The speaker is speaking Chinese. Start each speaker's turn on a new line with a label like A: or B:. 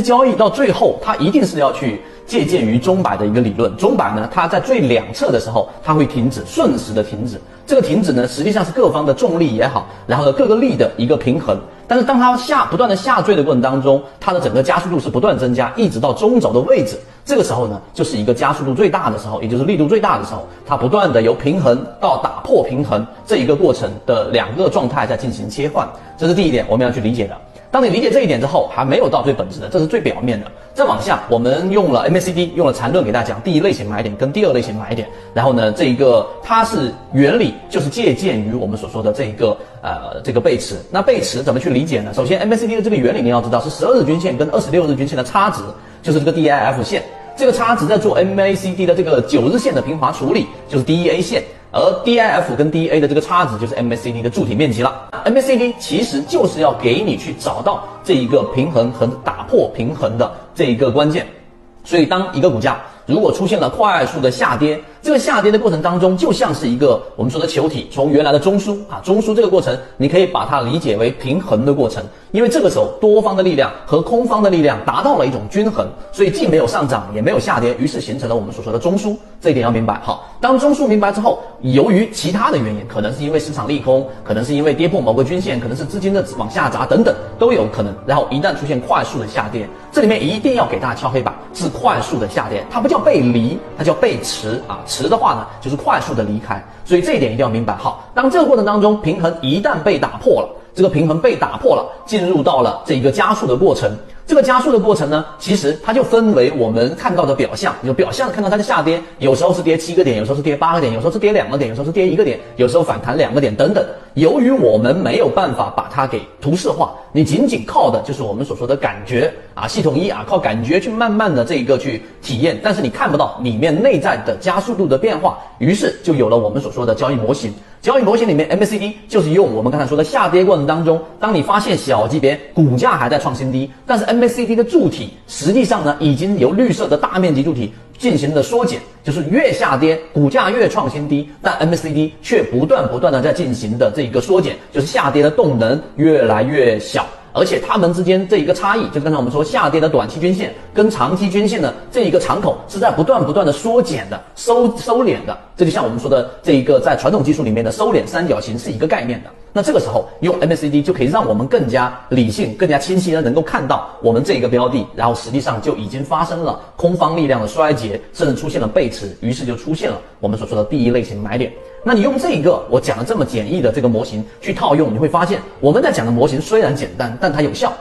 A: 交易到最后，它一定是要去借鉴于钟摆的一个理论。钟摆呢，它在最两侧的时候，它会停止，瞬时的停止。这个停止呢，实际上是各方的重力也好，然后呢各个力的一个平衡。但是当它下不断的下坠的过程当中，它的整个加速度是不断增加，一直到中轴的位置。这个时候呢，就是一个加速度最大的时候，也就是力度最大的时候。它不断的由平衡到打破平衡这一个过程的两个状态在进行切换。这是第一点，我们要去理解的。当你理解这一点之后，还没有到最本质的，这是最表面的。再往下，我们用了 MACD，用了缠论给大家讲第一类型买点跟第二类型买点。然后呢，这一个它是原理，就是借鉴于我们所说的这一个呃这个背驰。那背驰怎么去理解呢？首先，MACD 的这个原理你要知道是十二日均线跟二十六日均线的差值，就是这个 DIF 线。这个差值在做 MACD 的这个九日线的平滑处理，就是 DEA 线。而 DIF 跟 DEA 的这个差值就是 MACD 的柱体面积了。MACD 其实就是要给你去找到这一个平衡和打破平衡的这一个关键。所以当一个股价如果出现了快速的下跌，这个下跌的过程当中，就像是一个我们说的球体从原来的中枢啊，中枢这个过程，你可以把它理解为平衡的过程，因为这个时候多方的力量和空方的力量达到了一种均衡，所以既没有上涨也没有下跌，于是形成了我们所说的中枢。这一点要明白。好，当中枢明白之后，由于其他的原因，可能是因为市场利空，可能是因为跌破某个均线，可能是资金的往下砸等等都有可能。然后一旦出现快速的下跌，这里面一定要给大家敲黑板，是快速的下跌，它不叫背离，它叫背驰啊。迟的话呢，就是快速的离开。所以这一点一定要明白。好，当这个过程当中平衡一旦被打破了，这个平衡被打破了，进入到了这一个加速的过程。这个加速的过程呢，其实它就分为我们看到的表象，有表象看到它的下跌，有时候是跌七个点，有时候是跌八个点，有时候是跌两个点，有时候是跌一个点，有时候反弹两个点等等。由于我们没有办法把它给图示化，你仅仅靠的就是我们所说的感觉啊，系统一啊，靠感觉去慢慢的这一个去体验，但是你看不到里面内在的加速度的变化，于是就有了我们所说的交易模型。交易模型里面，MACD 就是用我们刚才说的下跌过程当中，当你发现小级别股价还在创新低，但是 M MACD 的柱体实际上呢，已经由绿色的大面积柱体进行了缩减，就是越下跌股价越创新低，但 MACD 却不断不断的在进行的这一个缩减，就是下跌的动能越来越小。而且它们之间这一个差异，就刚才我们说下跌的短期均线跟长期均线的这一个敞口是在不断不断的缩减的、收收敛的。这就像我们说的这一个在传统技术里面的收敛三角形是一个概念的。那这个时候用 MACD 就可以让我们更加理性、更加清晰的能够看到我们这一个标的，然后实际上就已经发生了空方力量的衰竭，甚至出现了背驰，于是就出现了我们所说的第一类型买点。那你用这一个我讲的这么简易的这个模型去套用，你会发现我们在讲的模型虽然简单，但它有效。